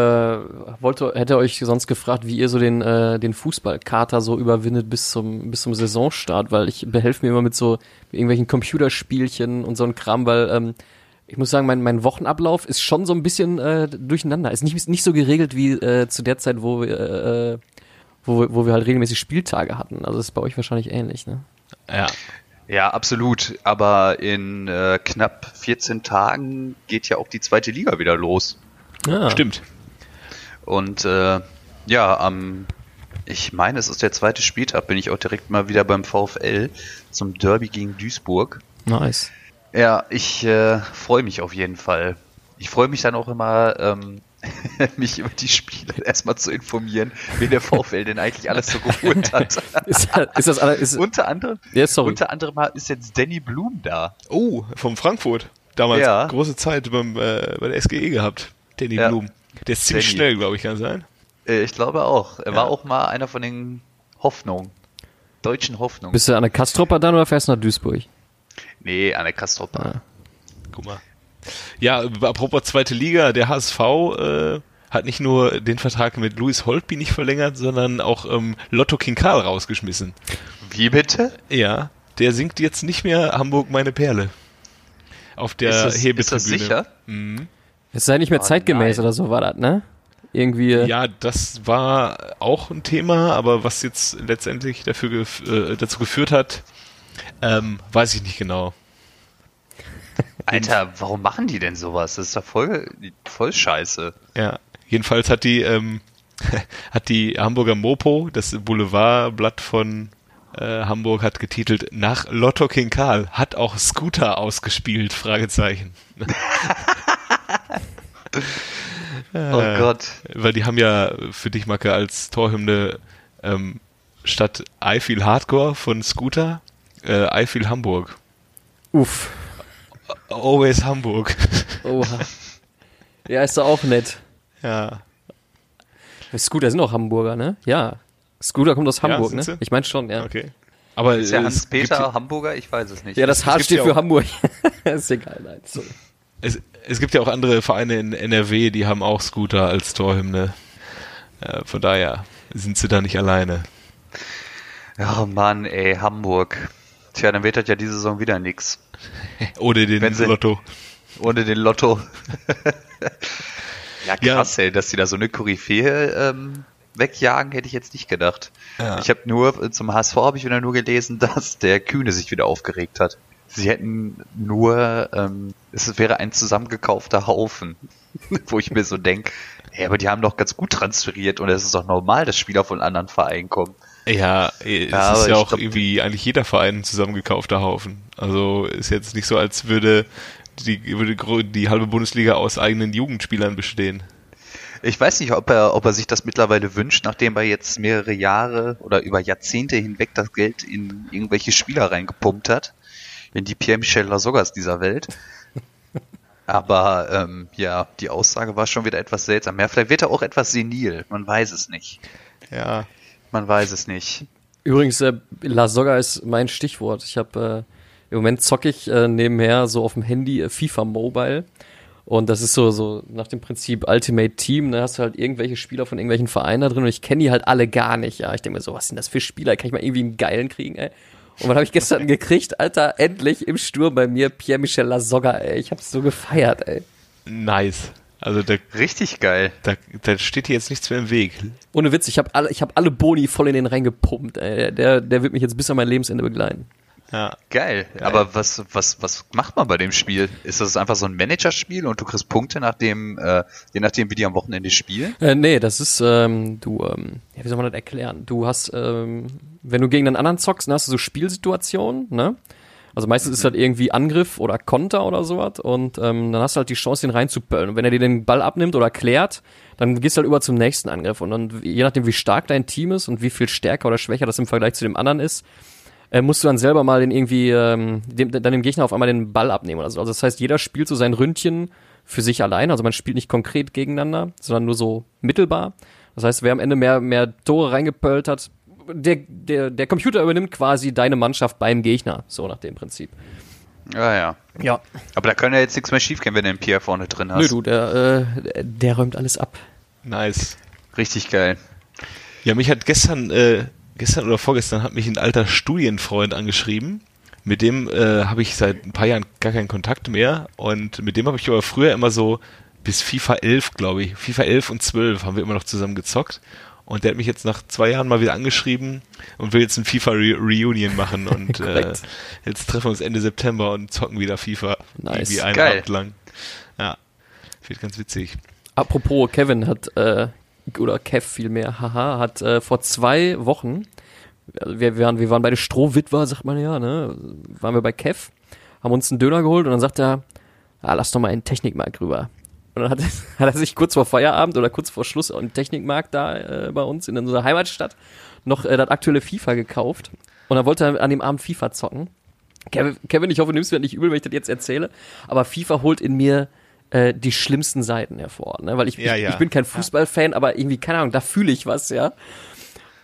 wollte, hätte euch sonst gefragt, wie ihr so den, äh, den Fußballkater so überwindet bis zum, bis zum Saisonstart, weil ich behelfe mir immer mit so irgendwelchen Computerspielchen und so ein Kram, weil ähm, ich muss sagen, mein, mein Wochenablauf ist schon so ein bisschen äh, durcheinander. Ist nicht, nicht so geregelt wie äh, zu der Zeit, wo wir, äh, wo, wo wir halt regelmäßig Spieltage hatten. Also ist bei euch wahrscheinlich ähnlich, ne? Ja, Ja, absolut. Aber in äh, knapp 14 Tagen geht ja auch die zweite Liga wieder los. Ja. stimmt. Und äh, ja, am, ich meine, es ist der zweite Spieltag, bin ich auch direkt mal wieder beim VfL zum Derby gegen Duisburg. Nice. Ja, ich äh, freue mich auf jeden Fall. Ich freue mich dann auch immer, ähm, mich über die Spiele erstmal zu informieren, wen der VfL denn eigentlich alles so geholt hat. Ist, ist das alle, ist, unter anderem, sorry. unter anderem ist jetzt Danny Blum da. Oh, vom Frankfurt. Damals Ja. große Zeit beim, äh, bei der SGE gehabt. Danny Ja. Blum. Der ist ziemlich Danny. schnell, glaube ich, kann sein. Äh, ich glaube auch. Er Ja. war auch mal einer von den Hoffnungen. Deutschen Hoffnungen. Bist du an der Kastropper dann oder fährst du nach Duisburg? Nee, an der Kastrop. Ah. Guck mal. Ja, apropos zweite Liga, der HSV äh, hat nicht nur den Vertrag mit Luis Holtby nicht verlängert, sondern auch ähm, Lotto Kinkal rausgeschmissen. Wie bitte? Ja, der singt jetzt nicht mehr Hamburg meine Perle. Auf der ist, das, ist Hebetribüne. das sicher? Mhm. Es sei nicht mehr Oh, zeitgemäß nein. oder so war das, ne? Irgendwie. Ja, das war auch ein Thema, aber was jetzt letztendlich dafür gef äh, dazu geführt hat, ähm, weiß ich nicht genau. Alter, warum machen die denn sowas? Das ist doch voll, voll scheiße. Ja, jedenfalls hat die ähm, hat die Hamburger Mopo, das Boulevardblatt von äh, Hamburg, hat getitelt nach Lotto King Karl hat auch Scooter ausgespielt? Fragezeichen. Oh Äh, Gott. Weil die haben ja für dich, Macke, als Torhymne ähm, statt I Feel Hardcore von Scooter, äh, I Feel Hamburg. Uff. Always Hamburg. Oha. Ja, ist doch auch nett. ja. Scooter sind auch Hamburger, ne? Ja. Scooter kommt aus Hamburg, sind ne? Ich meine schon, ja. Okay. Aber Ist ja Hans-Peter Hamburger? Ich weiß es nicht. Ja, das H steht ja für Hamburg. ist egal, nein. Sorry. Es, es gibt ja auch andere Vereine in NRW, die haben auch Scooter als Torhymne. Äh, von daher sind sie da nicht alleine. Oh Mann, ey, Hamburg. Tja, dann wird das ja diese Saison wieder nix. Ohne den sie- Lotto. Ohne den Lotto. ja, Ja. krass, ey, dass die da so eine Koryphäe ähm, wegjagen, hätte ich jetzt nicht gedacht. Ja. Ich habe nur, zum HSV habe ich wieder nur gelesen, dass der Kühne sich wieder aufgeregt hat. Sie hätten nur, ähm, es wäre ein zusammengekaufter Haufen. Wo ich mir so denke, ey, aber die haben doch ganz gut transferiert und es ist doch normal, dass Spieler von anderen Vereinen kommen. Ja, eh, es Ja, ist ja auch glaub, irgendwie eigentlich jeder Verein ein zusammengekaufter Haufen. Also ist jetzt nicht so, als würde die, würde die halbe Bundesliga aus eigenen Jugendspielern bestehen. Ich weiß nicht, ob er, ob er sich das mittlerweile wünscht, nachdem er jetzt mehrere Jahre oder über Jahrzehnte hinweg das Geld in irgendwelche Spieler reingepumpt hat. In die Pierre-Michel Lasoggas dieser Welt. Aber ähm, ja, die Aussage war schon wieder etwas seltsam. Ja, vielleicht wird er auch etwas senil. Man weiß es nicht. Ja. Man weiß es nicht. Übrigens, äh, La Soga ist mein Stichwort. Ich habe äh, im Moment zocke ich äh, nebenher so auf dem Handy äh, FIFA Mobile. Und das ist so, so nach dem Prinzip Ultimate Team, da hast du halt irgendwelche Spieler von irgendwelchen Vereinen da drin und ich kenne die halt alle gar nicht, ja. Ich denke mir so, was sind das für Spieler? Kann ich mal irgendwie einen geilen kriegen, ey? Und was habe ich gestern gekriegt? Alter, endlich im Sturm bei mir Pierre-Michel Lasogga, ey. Ich hab's so gefeiert, ey. Nice. Also da, Richtig geil. da, da steht hier jetzt nichts mehr im Weg. Ohne Witz, ich habe alle, ich hab alle Boni voll in den reingepumpt, ey. Der, der wird mich jetzt bis an mein Lebensende begleiten. Ja. Geil. Aber was, was, was macht man bei dem Spiel? Ist das einfach so ein Managerspiel und du kriegst Punkte nachdem, äh, je nachdem, wie die am Wochenende spielen? Äh, nee, das ist, ähm, du, ähm, ja, wie soll man das erklären? Du hast, ähm, wenn du gegen einen anderen zockst, dann hast du so Spielsituationen, ne? Also meistens ist das irgendwie Angriff oder Konter oder sowas und ähm, dann hast du halt die Chance, den reinzupöllen. Und wenn er dir den Ball abnimmt oder klärt, dann gehst du halt über zum nächsten Angriff. Und dann, je nachdem, wie stark dein Team ist und wie viel stärker oder schwächer das im Vergleich zu dem anderen ist, äh, musst du dann selber mal den irgendwie, ähm, dem, dann dem Gegner auf einmal den Ball abnehmen oder so. Also das heißt, jeder spielt so sein Ründchen für sich allein. Also man spielt nicht konkret gegeneinander, sondern nur so mittelbar. Das heißt, wer am Ende mehr, mehr Tore reingepölt hat, der, der, der Computer übernimmt quasi deine Mannschaft beim Gegner. So nach dem Prinzip. Ja, ja. Ja. Aber da kann ja jetzt nichts mehr schiefgehen, wenn du den Pierre vorne drin hast. Nö, du, der, äh, der räumt alles ab. Nice. Richtig geil. Ja, mich hat gestern, äh, gestern oder vorgestern hat mich ein alter Studienfreund angeschrieben. Mit dem äh, habe ich seit ein paar Jahren gar keinen Kontakt mehr. Und mit dem habe ich aber früher immer so bis FIFA 11, glaube ich. FIFA 11 und 12 haben wir immer noch zusammen gezockt. Und der hat mich jetzt nach zwei Jahren mal wieder angeschrieben und will jetzt ein FIFA Re Reunion machen. Und äh, jetzt treffen wir uns Ende September und zocken wieder FIFA. Nice. Wie einen Geil. Abend lang. Ja. Wird ganz witzig. Apropos, Kevin hat, äh, oder Kev vielmehr, haha, hat äh, vor zwei Wochen, also wir, wir, waren, wir waren beide Strohwitwer, sagt man ja, ne? Waren wir bei Kev, haben uns einen Döner geholt und dann sagt er, ah, lass doch mal in den Technikmarkt rüber. Und dann hat, hat er sich kurz vor Feierabend oder kurz vor Schluss im Technikmarkt da äh, bei uns in unserer Heimatstadt noch äh, das aktuelle FIFA gekauft. Und dann wollte er an dem Abend FIFA zocken. Kevin, Kevin, ich hoffe, du nimmst mir nicht übel, wenn ich das jetzt erzähle, aber FIFA holt in mir äh, die schlimmsten Seiten hervor, ne? weil ich, Ja, ich, ja. ich bin kein Fußballfan, aber irgendwie, keine Ahnung, da fühle ich was, ja.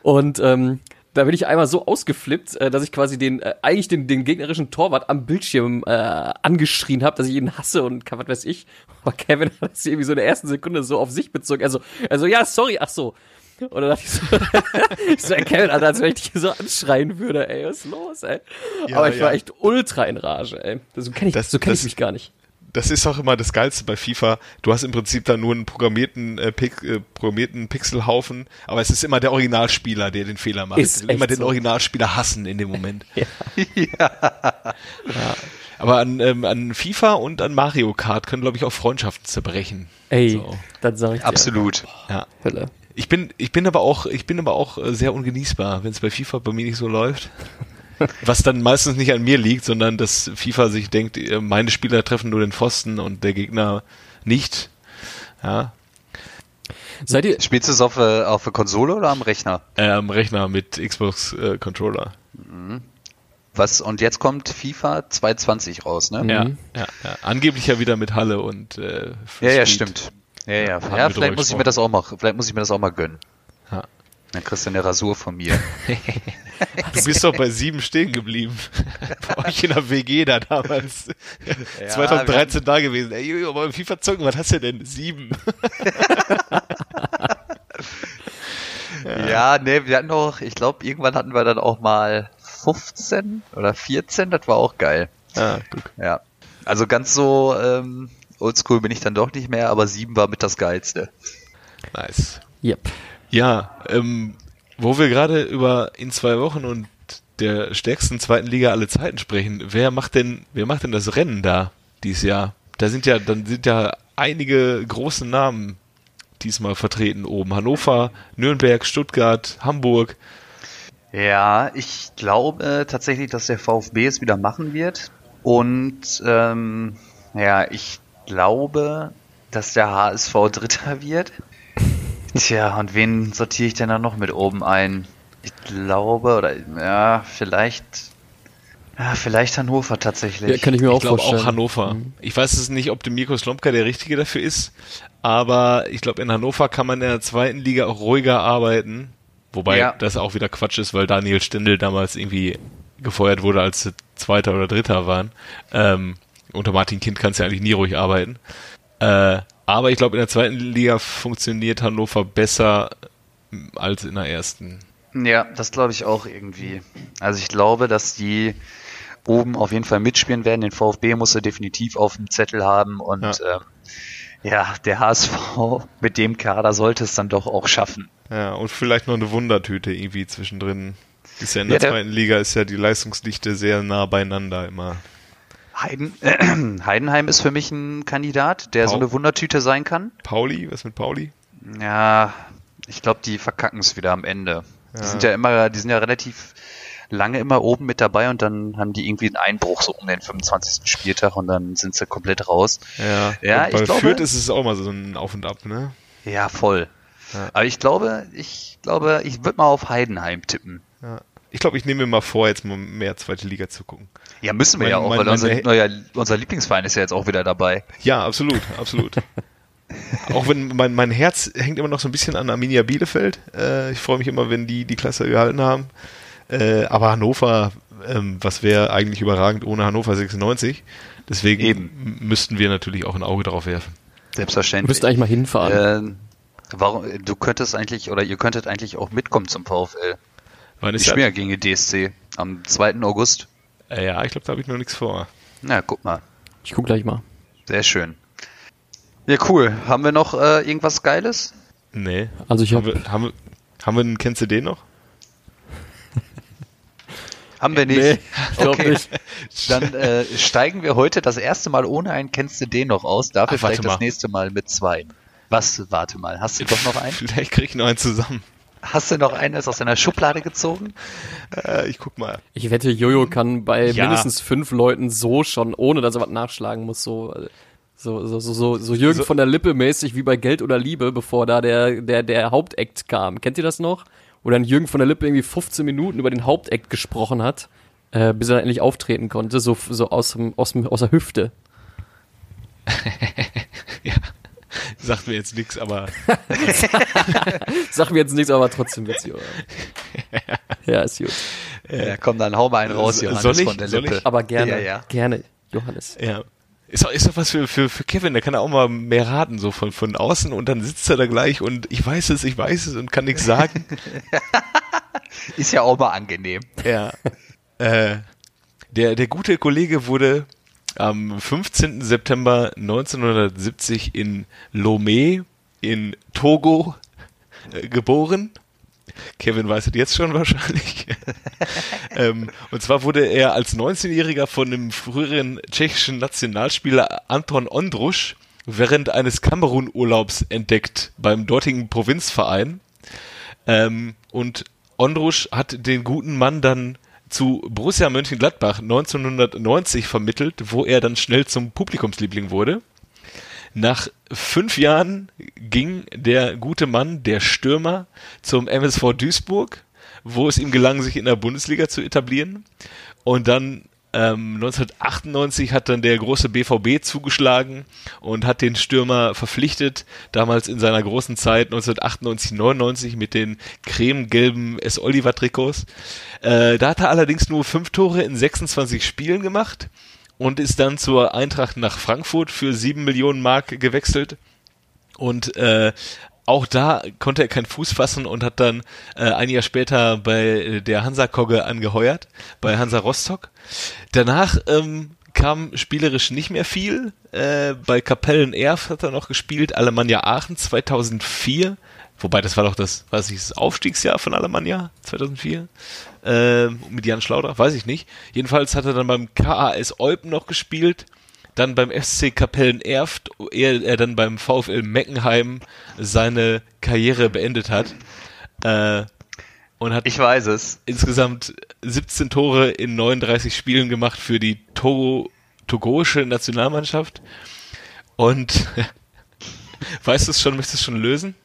Und ähm, da bin ich einmal so ausgeflippt, äh, dass ich quasi den, äh, eigentlich den, den gegnerischen Torwart am Bildschirm äh, angeschrien habe, dass ich ihn hasse und was weiß ich. Aber Kevin hat es irgendwie so in der ersten Sekunde so auf sich bezogen. Also, also ja, sorry, ach so. Und dann dachte ich so, ich so, ey, Kevin, Alter, als wenn ich dich so anschreien würde, ey, was ist los, ey? Ja, Aber ich war ja. echt ultra in Rage, ey. So kenne ich, Das- so kenn ich das- mich gar nicht. Das ist auch immer das Geilste bei FIFA. Du hast im Prinzip da nur einen programmierten, äh, Pix, äh, programmierten Pixelhaufen, aber es ist immer der Originalspieler, der den Fehler macht. Ist immer den so. Originalspieler hassen in dem Moment. ja. Aber an, ähm, an FIFA und an Mario Kart können, glaube ich, auch Freundschaften zerbrechen. Ey, So. das sag ich dir. Absolut. Ja. Hölle. Ich bin, ich bin aber auch, ich bin aber auch äh, sehr ungenießbar, wenn es bei FIFA bei mir nicht so läuft. Was dann meistens nicht an mir liegt, sondern dass FIFA sich denkt, äh, meine Spieler treffen nur den Pfosten und der Gegner nicht. Ja, Seid ihr, Spielst du es auf, äh, auf der Konsole oder am Rechner? äh, am Rechner mit Xbox äh, Controller. Was, und jetzt kommt FIFA 220 raus, ne? Ja, Mhm. ja, ja. Angeblich ja wieder mit Halle und äh, Ja, ja, Speed. stimmt. Ja, ja. Ja, vielleicht muss ich mir das auch mal, vielleicht muss ich mir das auch mal gönnen. Ja. Dann kriegst du eine Rasur von mir. Du bist doch bei sieben stehen geblieben. bei euch in der WG da damals. 2013 da gewesen. Ey, Jojo, beim FIFA zocken, was hast du denn? Sieben. Ja, nee, wir hatten auch, ich glaube, irgendwann hatten wir dann auch mal 15 oder 14, das war auch geil. Ah, guck. Ja. Also ganz so ähm, oldschool bin ich dann doch nicht mehr, aber 7 war mit das Geilste. Nice. yep. Ja, ähm, wo wir gerade über in zwei Wochen und der stärksten zweiten Liga aller Zeiten sprechen, wer macht denn, wer macht denn das Rennen da dieses Jahr? Da sind ja, dann sind ja einige große Namen diesmal vertreten oben. Hannover, Nürnberg, Stuttgart, Hamburg. Ja, ich glaube tatsächlich, dass der VfB es wieder machen wird. Und ähm, ja, ich glaube, dass der HSV Dritter wird. Tja, und wen sortiere ich denn da noch mit oben ein? Ich glaube, oder ja, vielleicht. Ja, vielleicht Hannover tatsächlich. Ja, kann ich mir Ich auch glaube vorstellen. auch Hannover. Mhm. Ich weiß es nicht, ob der Mirko Slomka der Richtige dafür ist, aber ich glaube, in Hannover kann man in der zweiten Liga auch ruhiger arbeiten. Wobei Ja. das auch wieder Quatsch ist, weil Daniel Stindl damals irgendwie gefeuert wurde, als sie Zweiter oder Dritter waren. Ähm, unter Martin Kind kannst du ja eigentlich nie ruhig arbeiten. Äh, aber ich glaube, in der zweiten Liga funktioniert Hannover besser ähm, als in der ersten. Ja, das glaube ich auch irgendwie. Also ich glaube, dass die oben auf jeden Fall mitspielen werden. Den VfB muss er definitiv auf dem Zettel haben und Ja. ja, ähm, ja der HSV mit dem Kader sollte es dann doch auch schaffen. Ja, und vielleicht noch eine Wundertüte irgendwie zwischendrin. Ist ja in Ja, der der- zweiten Liga ist ja die Leistungsdichte sehr nah beieinander immer. Heiden, Heidenheim ist für mich ein Kandidat, der so Paul- eine Wundertüte sein kann. Pauli, was mit Pauli? Ja, ich glaube, die verkacken es wieder am Ende. Ja. Die sind ja immer, die sind ja relativ lange immer oben mit dabei und dann haben die irgendwie einen Einbruch so um den 25. Spieltag und dann sind sie komplett raus. Ja, Ja, und bei ich glaube- Fürth ist es auch mal so ein Auf und Ab, ne? Ja, voll. Ja. Aber ich glaube, ich glaube, ich würde mal auf Heidenheim tippen. Ja. Ich glaube, ich nehme mir mal vor, jetzt mal mehr zweite Liga zu gucken. Ja, müssen wir Mein- ja auch, mein- weil unser, neuer, unser Lieblingsverein ist ja jetzt auch wieder dabei. Ja, absolut, absolut. auch wenn mein, mein Herz hängt immer noch so ein bisschen an Arminia Bielefeld. Äh, ich freue mich immer, wenn die die Klasse gehalten haben. Äh, aber Hannover, ähm, was wäre eigentlich überragend ohne Hannover 96? Deswegen Eben. müssten wir natürlich auch ein Auge drauf werfen. Du Selbstverständlich. müsst eigentlich mal hinfahren. äh, warum, du könntest eigentlich, oder ihr könntet eigentlich auch mitkommen zum VfL. Wann Ich ist das? spiele ja gegen die DSC am 2. August. Äh, ja, ich glaube, da habe ich noch nichts vor. Na, guck mal. Ich guck gleich mal. Sehr schön. Ja, cool. Haben wir noch äh, irgendwas Geiles? Nee. Also ich Haben habe wir, haben wir, haben wir einen Kennst du den noch? Haben wir nicht. Nee, ich glaube Okay. nicht. Dann äh, steigen wir heute das erste Mal ohne einen Kennst du den noch aus. Dafür Ach, warte vielleicht das nächste Mal mit zwei. Was? Warte mal. Hast du doch noch einen? Vielleicht kriege ich noch einen zusammen. Hast du noch einen ist aus deiner Schublade gezogen? Äh, ich guck mal. Ich wette, Jojo kann bei Ja. mindestens fünf Leuten so schon, ohne dass er was nachschlagen muss, so, so, so, so, so, so Jürgen So- von der Lippe mäßig wie bei Geld oder Liebe, bevor da der, der, der Hauptakt kam. Kennt ihr das noch? Wo dann Jürgen von der Lippe irgendwie 15 Minuten über den Hauptakt gesprochen hat, äh, bis er endlich auftreten konnte, so, so aus, dem, aus, dem, aus der Hüfte. Ja. Sagt mir jetzt nichts, aber Sag mir jetzt nichts, aber trotzdem witzig, oder? Ja, ist gut. Ja, komm, dann hau mal einen raus, Soll Johannes ich? von der Soll Lippe. ich? Aber gerne, Ja, ja. gerne, Johannes. ja. Ist doch, ist doch was für, für, für Kevin, der kann auch mal mehr raten, so von, von außen und dann sitzt er da gleich und ich weiß es, ich weiß es und kann nichts sagen. Ist ja auch mal angenehm. ja. Äh, der, der gute Kollege wurde am 15. September 1970 in Lomé in Togo äh, geboren. Kevin weiß es jetzt schon wahrscheinlich. ähm, und zwar wurde er als 19-Jähriger von dem früheren tschechischen Nationalspieler Anton Ondrusch während eines Kamerun-Urlaubs entdeckt beim dortigen Provinzverein. Ähm, und Ondrusch hat den guten Mann dann zu Borussia Mönchengladbach 1990 vermittelt, wo er dann schnell zum Publikumsliebling wurde. Nach fünf Jahren ging der gute Mann, der Stürmer, zum MSV Duisburg, wo es ihm gelang, sich in der Bundesliga zu etablieren. Und dann ähm, 1998 hat dann der große BVB zugeschlagen und hat den Stürmer verpflichtet, damals in seiner großen Zeit 1998, 99 mit den cremegelben S. Oliver Trikots. Äh, da hat er allerdings nur fünf Tore in 26 Spielen gemacht und ist dann zur Eintracht nach Frankfurt für sieben Millionen Mark gewechselt. Und äh, auch da konnte er keinen Fuß fassen und hat dann äh, ein Jahr später bei der Hansa Kogge angeheuert, bei Hansa Rostock. Danach ähm, kam spielerisch nicht mehr viel. Äh, bei Kapellen Erf hat er noch gespielt, Alemannia Aachen 2004. Wobei, das war doch das, weiß ich, das Aufstiegsjahr von Alemannia 2004. Äh, mit Jan Schlauder, weiß ich nicht. Jedenfalls hat er dann beim KAS Eupen noch gespielt dann beim FC Kapellen Erft, ehe er dann beim VfL Meckenheim seine Karriere beendet hat. Äh, und hat Ich weiß es. insgesamt 17 Tore in 39 Spielen gemacht für die Togo, togoische Nationalmannschaft. Und weißt du es schon, möchtest du es schon lösen?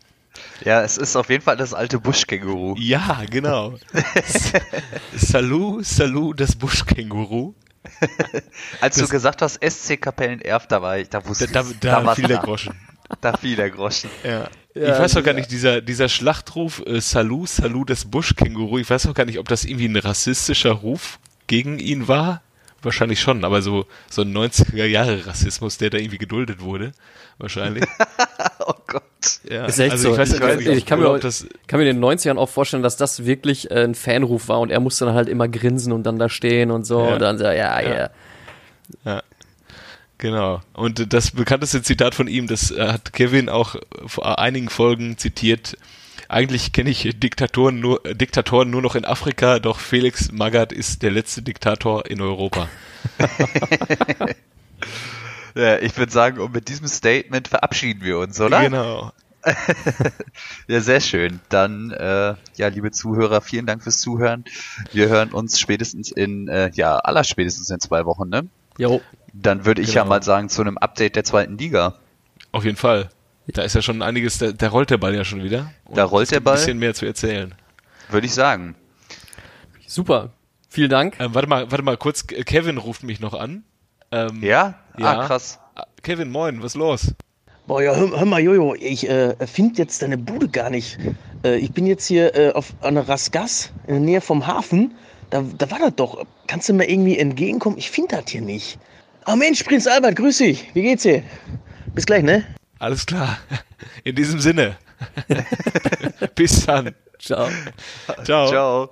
Ja, es ist auf jeden Fall das alte Buschkänguru. Ja, genau. Salut, Salut, das Buschkänguru. Als du gesagt hast, SC Kapellen-Erf, da war ich, da wusste Da, ich, da, da war's fiel der. Groschen. Da fiel der Groschen. Ja. Ja, ich weiß doch gar dieser- nicht, dieser, dieser Schlachtruf äh, Salut, Salut, das Buschkänguru, ich weiß auch gar nicht, ob das irgendwie ein rassistischer Ruf gegen ihn war. Wahrscheinlich schon, aber so, so ein 90er-Jahre-Rassismus, der da irgendwie geduldet wurde. Wahrscheinlich. Oh Gott. Ja. Ist echt also so. ich weiß Ich, nicht, ich kann, mir, das, kann mir in den 90ern auch vorstellen, dass das wirklich äh, ein Fanruf war und er musste dann halt immer grinsen und dann da stehen und so Ja. und dann so, ja, ja. Ja. Genau. Und das bekannteste Zitat von ihm, das äh, hat Kevin auch vor einigen Folgen zitiert. Eigentlich kenne ich Diktatoren nur, Diktatoren nur noch in Afrika, doch Felix Magath ist der letzte Diktator in Europa. Ja, ich würde sagen, und mit diesem Statement verabschieden wir uns, oder? Genau. Ja, sehr schön. Dann, äh, ja, liebe Zuhörer, vielen Dank fürs Zuhören. Wir hören uns spätestens in, äh, ja, allerspätestens in zwei Wochen, ne? Jo. Dann würde ich ja Genau. mal sagen, zu einem Update der zweiten Liga. Auf jeden Fall. Da ist ja schon einiges, da, da rollt der Ball ja schon wieder. Und Da rollt der Ball. Ein bisschen mehr zu erzählen. Würde ich sagen. Super. Vielen Dank. Ähm, warte mal, warte mal kurz. Kevin ruft mich noch an. Ähm, Ja? Ja. Ah, krass. Kevin, moin, was ist los? Boah, ja, hör, hör mal, Jojo, ich äh, finde jetzt deine Bude gar nicht. Äh, ich bin jetzt hier äh, auf einer Rasgas in der Nähe vom Hafen. Da, da war das doch. Kannst du mir irgendwie entgegenkommen? Ich finde das hier nicht. Ah Mensch, Prinz Albert, grüß dich. Wie geht's dir? Bis gleich, ne? Alles klar. In diesem Sinne. Bis dann. Ciao. Ciao. Ciao.